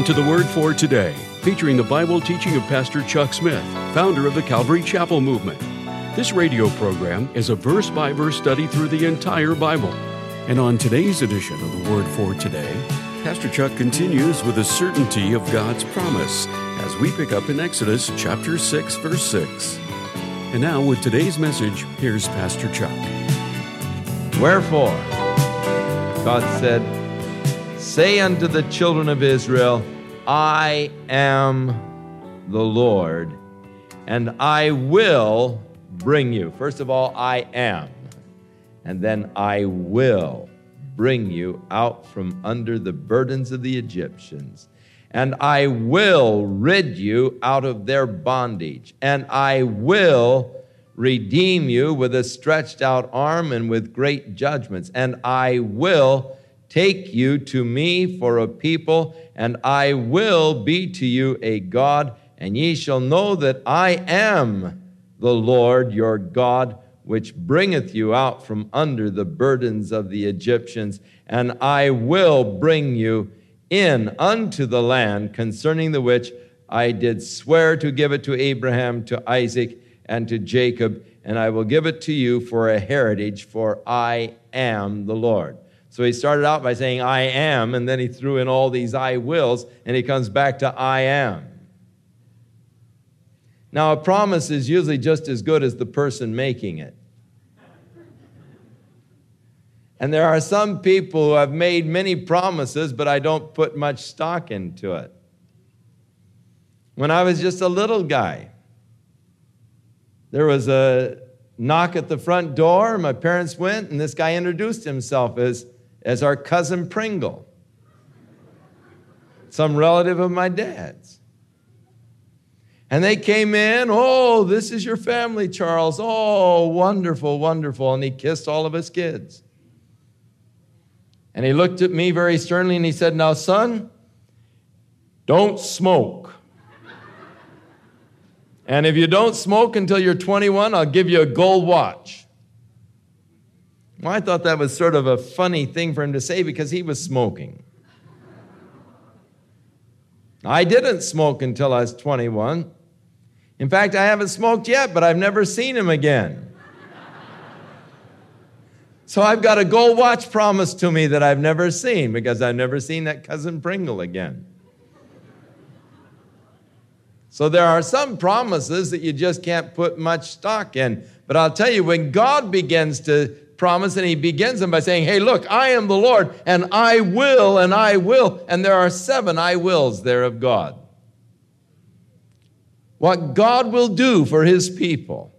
Welcome to the Word for Today, featuring the Bible teaching of Pastor Chuck Smith, founder of the Calvary Chapel Movement. This radio program is a verse by verse study through the entire Bible. And on today's edition of the Word for Today, Pastor Chuck continues with the certainty of God's promise as we pick up in Exodus chapter 6, verse 6. And now, with today's message, here's Pastor Chuck. Wherefore, God said, Say unto the children of Israel, I am the Lord, and I will bring you. First of all, I am, and then I will bring you out from under the burdens of the Egyptians, and I will rid you out of their bondage, and I will redeem you with a stretched out arm and with great judgments, and I will Take you to me for a people, and I will be to you a God, and ye shall know that I am the Lord your God, which bringeth you out from under the burdens of the Egyptians, and I will bring you in unto the land concerning the which I did swear to give it to Abraham, to Isaac, and to Jacob, and I will give it to you for a heritage, for I am the Lord. So he started out by saying, I am, and then he threw in all these I wills, and he comes back to I am. Now, a promise is usually just as good as the person making it. And there are some people who have made many promises, but I don't put much stock into it. When I was just a little guy, there was a knock at the front door. My parents went, and this guy introduced himself as as our cousin Pringle, some relative of my dad's. And they came in, oh, this is your family, Charles. Oh, wonderful, wonderful. And he kissed all of his kids. And he looked at me very sternly and he said, Now, son, don't smoke. and if you don't smoke until you're 21, I'll give you a gold watch. Well, I thought that was sort of a funny thing for him to say because he was smoking. I didn't smoke until I was 21. In fact, I haven't smoked yet, but I've never seen him again. So I've got a gold watch promised to me that I've never seen because I've never seen that cousin Pringle again. So there are some promises that you just can't put much stock in. But I'll tell you, when God begins to promise, and he begins them by saying, Hey, look, I am the Lord, and I will, and I will. And there are seven I wills there of God. What God will do for his people.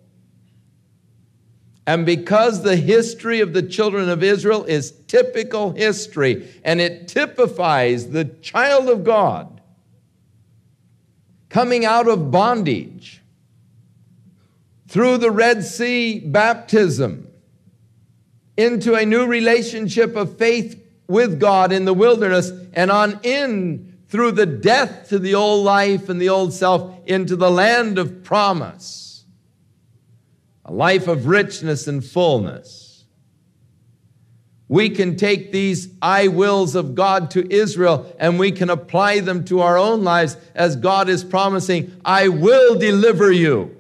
And because the history of the children of Israel is typical history, and it typifies the child of God coming out of bondage through the Red Sea baptism into a new relationship of faith with God in the wilderness and on in through the death to the old life and the old self into the land of promise, a life of richness and fullness. We can take these I wills of God to Israel and we can apply them to our own lives as God is promising, I will deliver you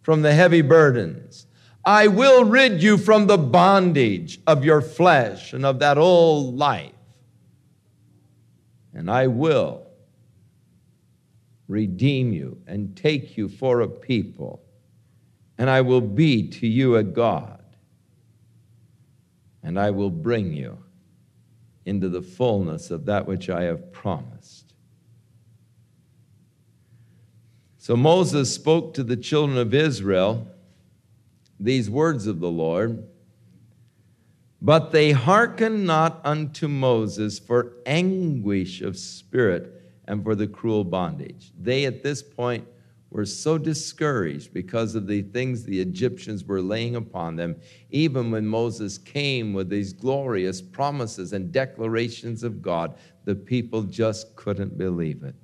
from the heavy burdens. I will rid you from the bondage of your flesh and of that old life. And I will redeem you and take you for a people. And I will be to you a God. And I will bring you into the fullness of that which I have promised. So Moses spoke to the children of Israel these words of the Lord. But they hearkened not unto Moses for anguish of spirit and for the cruel bondage. They at this point were so discouraged because of the things the Egyptians were laying upon them, even when Moses came with these glorious promises and declarations of God, the people just couldn't believe it.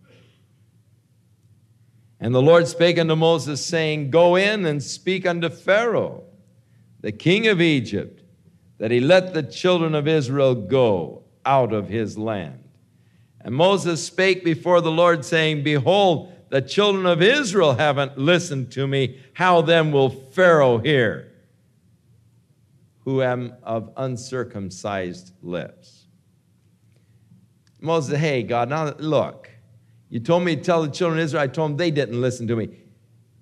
And the Lord spake unto Moses, saying, Go in and speak unto Pharaoh, the king of Egypt, that he let the children of Israel go out of his land. And Moses spake before the Lord, saying, Behold, the children of Israel haven't listened to me. How then will Pharaoh hear, who am of uncircumcised lips? Moses Hey, God, now look, you told me to tell the children of Israel. I told them they didn't listen to me.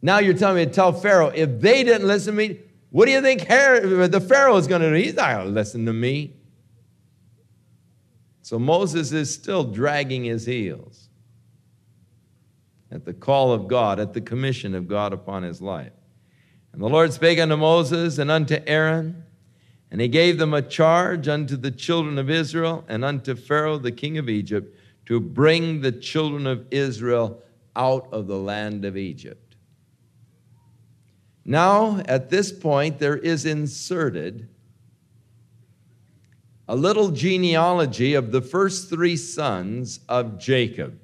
Now you're telling me to tell Pharaoh, if they didn't listen to me, what do you think the Pharaoh is going to do? He's not going to listen to me. So Moses is still dragging his heels at the call of God, at the commission of God upon his life. And the Lord spake unto Moses and unto Aaron, and he gave them a charge unto the children of Israel and unto Pharaoh the king of Egypt to bring the children of Israel out of the land of Egypt. Now, at this point, there is inserted a little genealogy of the first three sons of Jacob.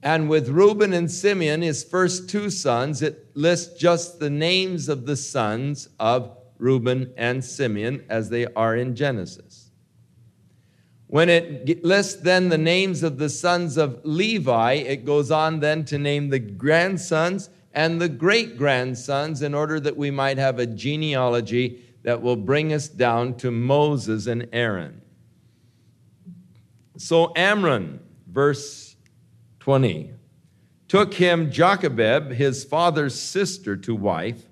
And with Reuben and Simeon, his first two sons, it lists just the names of the sons of Reuben and Simeon as they are in Genesis. When it lists then the names of the sons of Levi, it goes on then to name the grandsons and the great grandsons in order that we might have a genealogy that will bring us down to Moses and Aaron. So Amram, verse 20, took him Jochebed, his father's sister, to wife,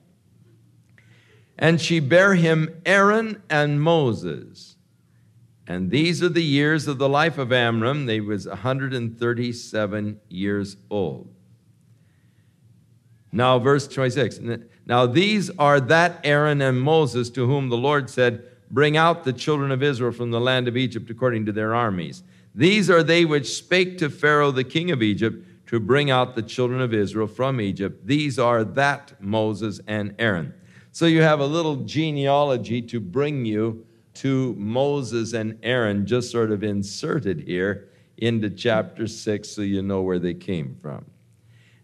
and she bare him Aaron and Moses. And these are the years of the life of Amram. They was 137 years old. Now, verse 26. Now, these are that Aaron and Moses to whom the Lord said, Bring out the children of Israel from the land of Egypt according to their armies. These are they which spake to Pharaoh the king of Egypt to bring out the children of Israel from Egypt. These are that Moses and Aaron. So you have a little genealogy to bring you to Moses and Aaron, just sort of inserted here into chapter 6 so you know where they came from.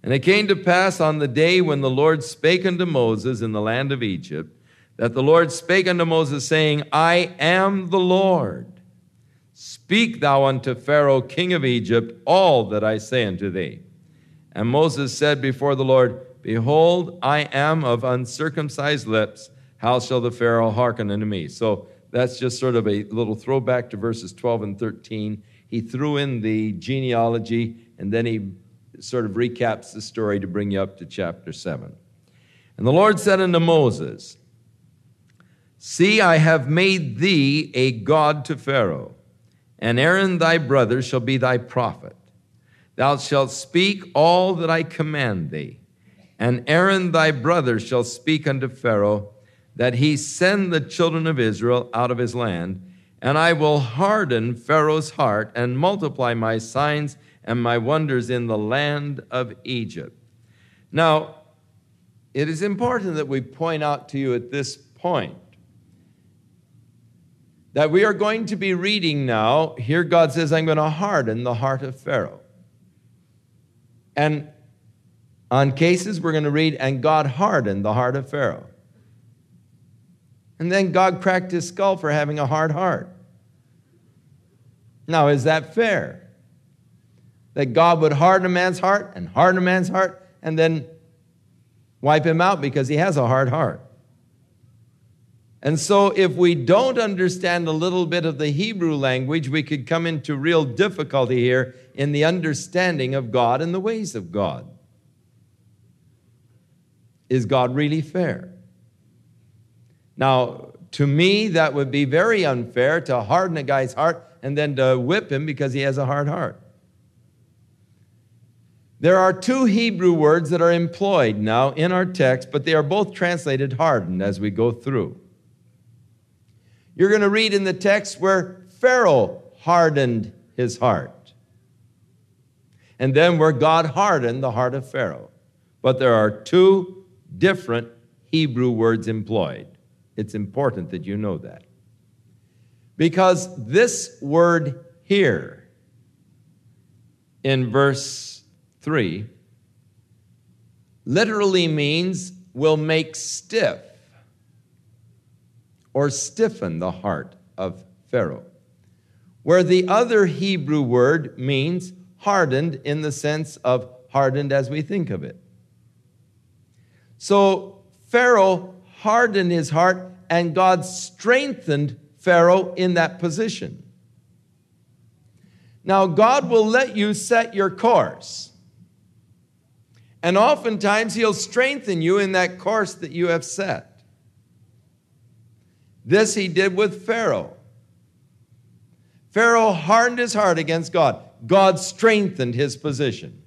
And it came to pass on the day when the Lord spake unto Moses in the land of Egypt, that the Lord spake unto Moses, saying, I am the Lord. Speak thou unto Pharaoh, king of Egypt, all that I say unto thee. And Moses said before the Lord, Behold, I am of uncircumcised lips. How shall the Pharaoh hearken unto me? So that's just sort of a little throwback to verses 12 and 13. He threw in the genealogy and then he sort of recaps the story to bring you up to chapter 7. And the Lord said unto Moses, See, I have made thee a God to Pharaoh, and Aaron thy brother shall be thy prophet. Thou shalt speak all that I command thee, and Aaron thy brother shall speak unto Pharaoh, that he send the children of Israel out of his land, and I will harden Pharaoh's heart and multiply my signs and my wonders in the land of Egypt. Now, it is important that we point out to you at this point that we are going to be reading now. Here, God says, I'm going to harden the heart of Pharaoh. And on cases, we're going to read, and God hardened the heart of Pharaoh. And then God cracked his skull for having a hard heart. Now, is that fair? that God would harden a man's heart and harden a man's heart and then wipe him out because he has a hard heart. And so, if we don't understand a little bit of the Hebrew language, we could come into real difficulty here in the understanding of God and the ways of God. Is God really fair? Now, to me, that would be very unfair to harden a guy's heart and then to whip him because he has a hard heart. There are two Hebrew words that are employed now in our text, but they are both translated hardened as we go through. You're going to read in the text where Pharaoh hardened his heart, and then where God hardened the heart of Pharaoh. But there are two different Hebrew words employed. It's important that you know that. Because this word here in verse 3 literally means will make stiff or stiffen the heart of Pharaoh. where the other Hebrew word means hardened in the sense of hardened as we think of it. So Pharaoh hardened his heart, and God strengthened Pharaoh in that position. Now, God will let you set your course. And oftentimes, He'll strengthen you in that course that you have set. This He did with Pharaoh. Pharaoh hardened his heart against God. God strengthened his position.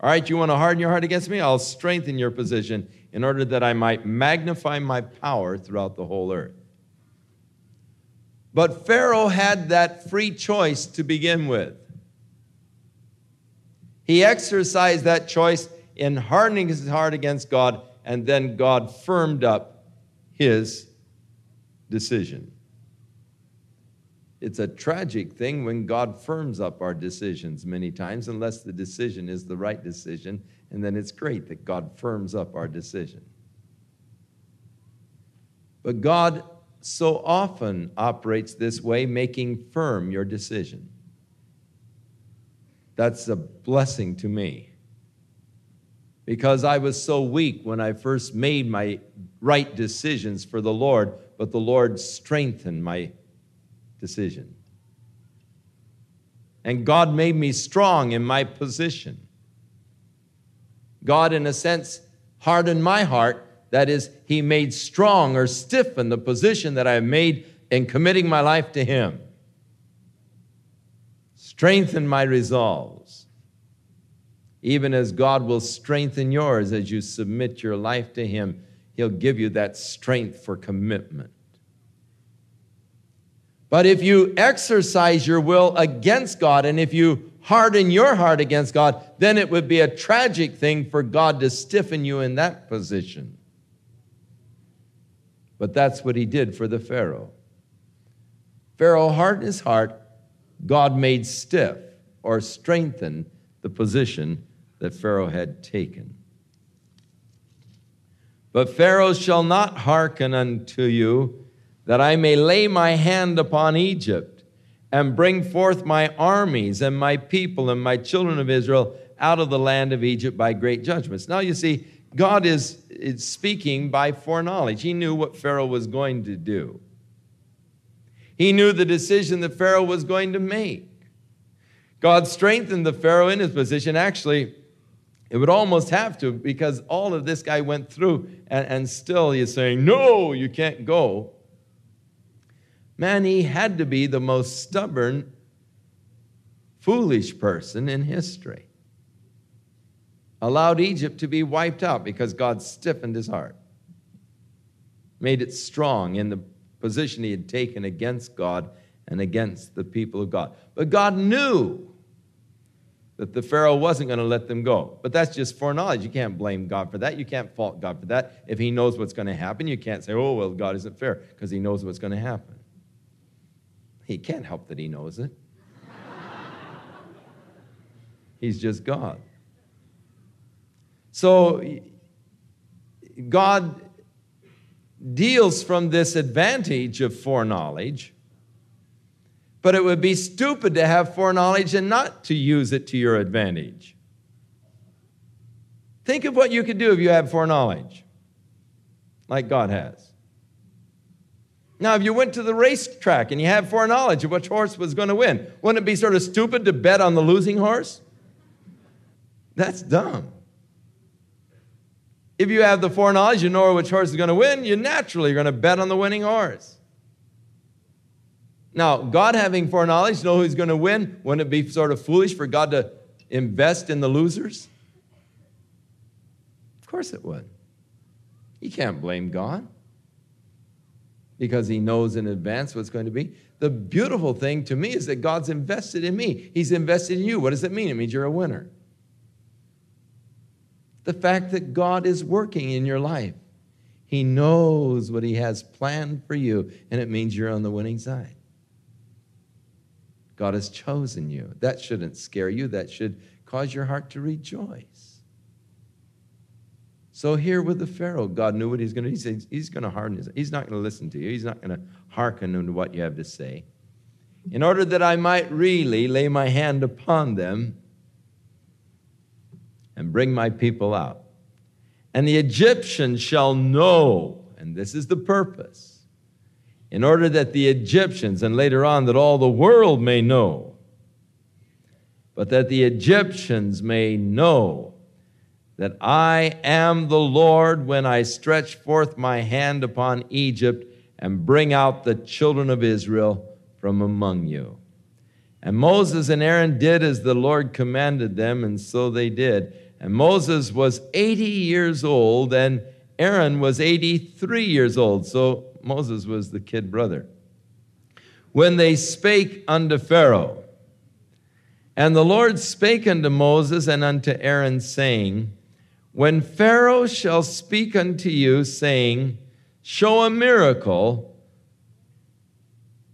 All right, you want to harden your heart against me? I'll strengthen your position in order that I might magnify my power throughout the whole earth. But Pharaoh had that free choice to begin with. He exercised that choice in hardening his heart against God, and then God firmed up his decision. It's a tragic thing when God firms up our decisions many times, unless the decision is the right decision, and then it's great that God firms up our decision. But God so often operates this way, making firm your decision. That's a blessing to me. Because I was so weak when I first made my right decisions for the Lord, but the Lord strengthened my decision. And God made me strong in my position. God, in a sense, hardened my heart. That is, He made strong or stiffen the position that I made in committing my life to Him. Strengthen my resolves, even as God will strengthen yours as you submit your life to Him. He'll give you that strength for commitment. But if you exercise your will against God and if you harden your heart against God, then it would be a tragic thing for God to stiffen you in that position. But that's what he did for the Pharaoh. Pharaoh hardened his heart, God made stiff or strengthened the position that Pharaoh had taken. But Pharaoh shall not hearken unto you that I may lay my hand upon Egypt and bring forth my armies and my people and my children of Israel out of the land of Egypt by great judgments. Now you see, God is, is speaking by foreknowledge. He knew what Pharaoh was going to do. He knew the decision that Pharaoh was going to make. God strengthened the Pharaoh in his position. Actually, it would almost have to because all of this guy went through, and, and still he's saying, No, you can't go. Man, he had to be the most stubborn, foolish person in history. Allowed Egypt to be wiped out because God stiffened his heart, made it strong in the position he had taken against God and against the people of God. But God knew that the Pharaoh wasn't going to let them go. But that's just foreknowledge. You can't blame God for that. You can't fault God for that. If he knows what's going to happen, you can't say, oh, well, God isn't fair because he knows what's going to happen. He can't help that he knows it. He's just God. So, God deals from this advantage of foreknowledge, but it would be stupid to have foreknowledge and not to use it to your advantage. Think of what you could do if you had foreknowledge, like God has. Now, if you went to the racetrack and you had foreknowledge of which horse was going to win, wouldn't it be sort of stupid to bet on the losing horse? That's dumb. If you have the foreknowledge, you know which horse is going to win, you naturally are going to bet on the winning horse. Now, God having foreknowledge, know who's going to win, wouldn't it be sort of foolish for God to invest in the losers? Of course it would. You can't blame God because he knows in advance what's going to be. The beautiful thing to me is that God's invested in me. He's invested in you. What does it mean? It means you're a winner. The fact that God is working in your life. He knows what He has planned for you, and it means you're on the winning side. God has chosen you. That shouldn't scare you, that should cause your heart to rejoice. So here with the Pharaoh, God knew what he's going to do. He said, He's going to harden his. He's not going to listen to you. He's not going to hearken unto what you have to say. in order that I might really lay my hand upon them and bring my people out. And the Egyptians shall know, and this is the purpose, in order that the Egyptians, and later on that all the world may know, but that the Egyptians may know that I am the Lord when I stretch forth my hand upon Egypt and bring out the children of Israel from among you. And Moses and Aaron did as the Lord commanded them, and so they did. And Moses was 80 years old, and Aaron was 83 years old. So Moses was the kid brother. When they spake unto Pharaoh, and the Lord spake unto Moses and unto Aaron, saying, When Pharaoh shall speak unto you, saying, Show a miracle,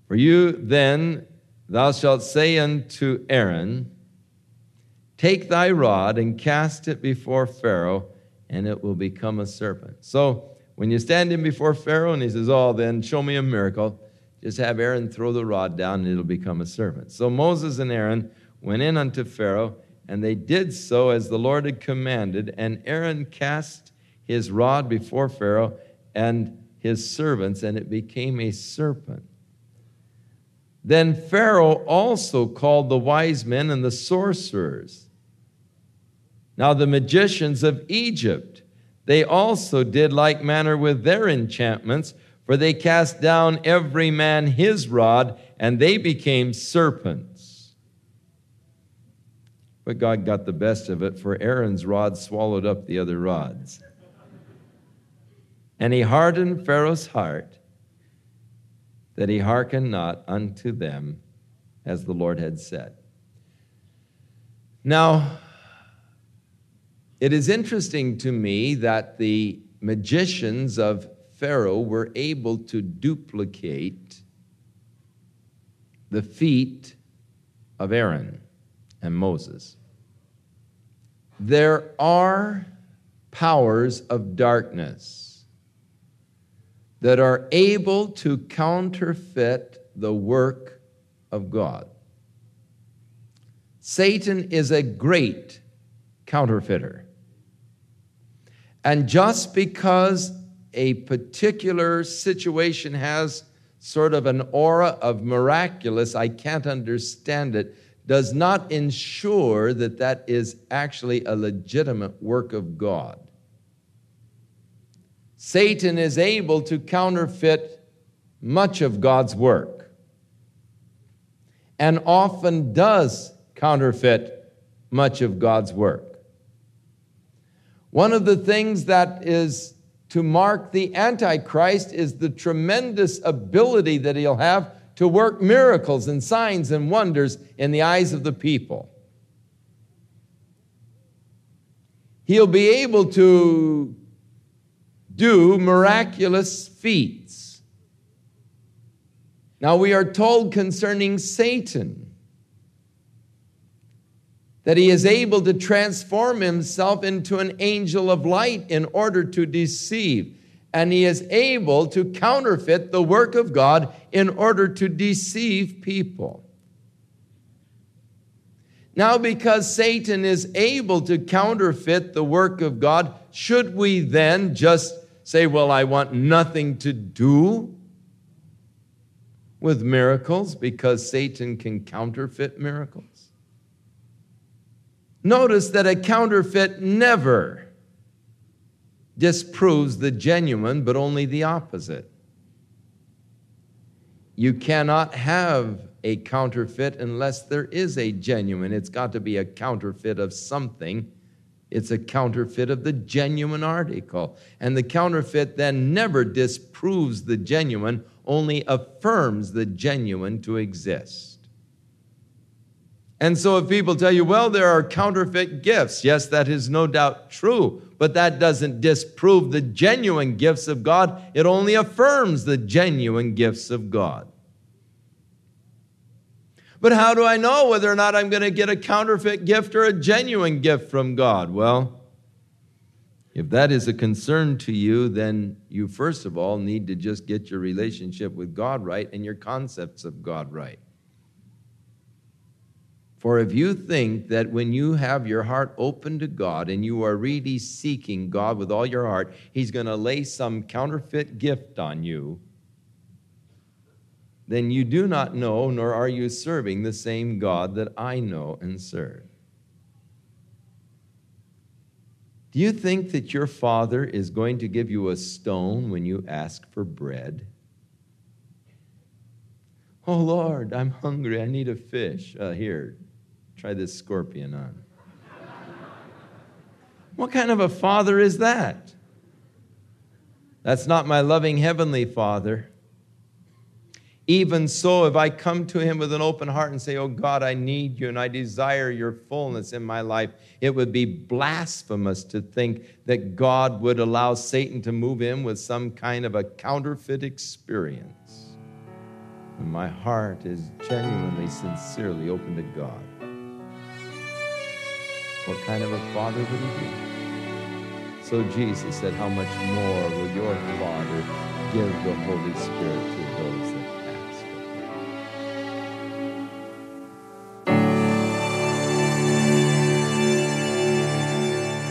for you then thou shalt say unto Aaron, Take thy rod and cast it before Pharaoh, and it will become a serpent. So when you stand in before Pharaoh and he says, Oh, then show me a miracle, just have Aaron throw the rod down and it'll become a serpent. So Moses and Aaron went in unto Pharaoh, and they did so as the Lord had commanded. And Aaron cast his rod before Pharaoh and his servants, and it became a serpent. Then Pharaoh also called the wise men and the sorcerers now, the magicians of Egypt, they also did like manner with their enchantments, for they cast down every man his rod, and they became serpents. But God got the best of it, for Aaron's rod swallowed up the other rods. And he hardened Pharaoh's heart that he hearkened not unto them as the Lord had said. Now, it is interesting to me that the magicians of Pharaoh were able to duplicate the feat of Aaron and Moses. There are powers of darkness that are able to counterfeit the work of God. Satan is a great counterfeiter. And just because a particular situation has sort of an aura of miraculous, I can't understand it, does not ensure that that is actually a legitimate work of God. Satan is able to counterfeit much of God's work and often does counterfeit much of God's work. One of the things that is to mark the Antichrist is the tremendous ability that he'll have to work miracles and signs and wonders in the eyes of the people. He'll be able to do miraculous feats. Now, we are told concerning Satan that he is able to transform himself into an angel of light in order to deceive. And he is able to counterfeit the work of God in order to deceive people. Now, because Satan is able to counterfeit the work of God, should we then just say, Well, I want nothing to do with miracles because Satan can counterfeit miracles? Notice that a counterfeit never disproves the genuine, but only the opposite. You cannot have a counterfeit unless there is a genuine. It's got to be a counterfeit of something. It's a counterfeit of the genuine article. And the counterfeit then never disproves the genuine, only affirms the genuine to exist. And so if people tell you, well, there are counterfeit gifts, yes, that is no doubt true, but that doesn't disprove the genuine gifts of God. It only affirms the genuine gifts of God. But how do I know whether or not I'm going to get a counterfeit gift or a genuine gift from God? Well, if that is a concern to you, then you first of all need to just get your relationship with God right and your concepts of God right. For if you think that when you have your heart open to God and you are really seeking God with all your heart, He's going to lay some counterfeit gift on you, then you do not know, nor are you serving the same God that I know and serve. Do you think that your Father is going to give you a stone when you ask for bread? Oh Lord, I'm hungry. I need a fish. Uh, here, Try this scorpion on. what kind of a father is that? That's not my loving heavenly father. Even so, if I come to him with an open heart and say, Oh God, I need you and I desire your fullness in my life, it would be blasphemous to think that God would allow Satan to move in with some kind of a counterfeit experience. When my heart is genuinely, sincerely open to God what kind of a father would he be? So Jesus said, How much more will your Father give the Holy Spirit to those that ask him?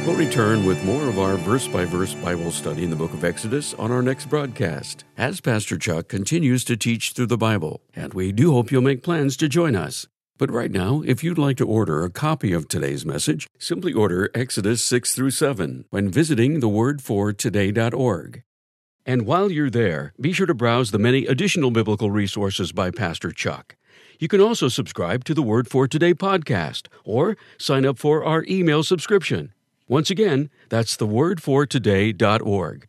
We'll return with more of our verse by verse Bible study in the book of Exodus on our next broadcast as Pastor Chuck continues to teach through the Bible, and we do hope you'll make plans to join us. But right now, if you'd like to order a copy of today's message, simply order Exodus 6 through 7 when visiting thewordfortoday.org. And while you're there, be sure to browse the many additional biblical resources by Pastor Chuck. You can also subscribe to the Word for Today podcast or sign up for our email subscription. Once again, that's thewordfortoday.org.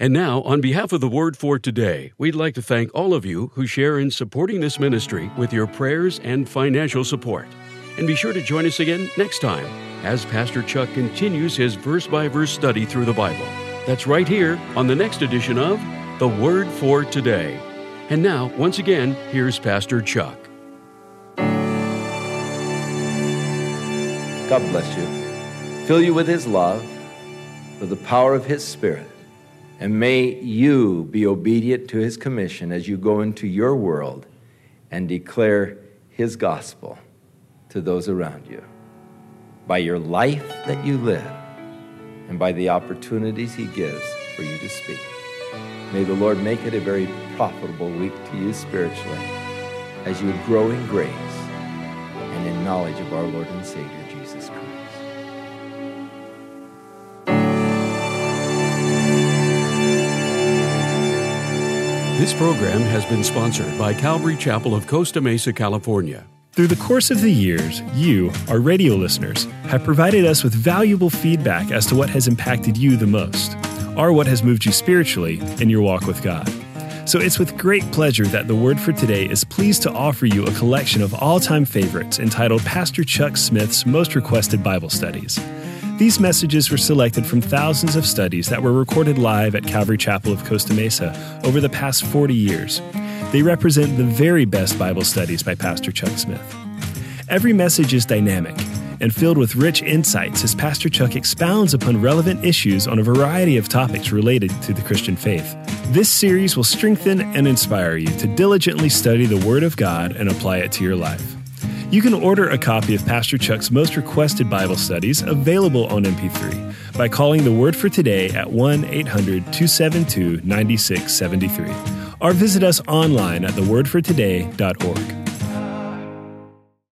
And now, on behalf of the Word for Today, we'd like to thank all of you who share in supporting this ministry with your prayers and financial support. And be sure to join us again next time as Pastor Chuck continues his verse by verse study through the Bible. That's right here on the next edition of The Word for Today. And now, once again, here's Pastor Chuck. God bless you. Fill you with His love, with the power of His Spirit and may you be obedient to his commission as you go into your world and declare his gospel to those around you by your life that you live and by the opportunities he gives for you to speak. May the Lord make it a very profitable week to you spiritually as you grow in grace and in knowledge of our Lord and Savior. This program has been sponsored by Calvary Chapel of Costa Mesa, California. Through the course of the years, you, our radio listeners, have provided us with valuable feedback as to what has impacted you the most, or what has moved you spiritually in your walk with God. So it's with great pleasure that the Word for Today is pleased to offer you a collection of all time favorites entitled Pastor Chuck Smith's Most Requested Bible Studies. These messages were selected from thousands of studies that were recorded live at Calvary Chapel of Costa Mesa over the past 40 years. They represent the very best Bible studies by Pastor Chuck Smith. Every message is dynamic and filled with rich insights as Pastor Chuck expounds upon relevant issues on a variety of topics related to the Christian faith. This series will strengthen and inspire you to diligently study the Word of God and apply it to your life. You can order a copy of Pastor Chuck's most requested Bible studies available on MP3 by calling the Word for Today at 1 800 272 9673 or visit us online at thewordfortoday.org.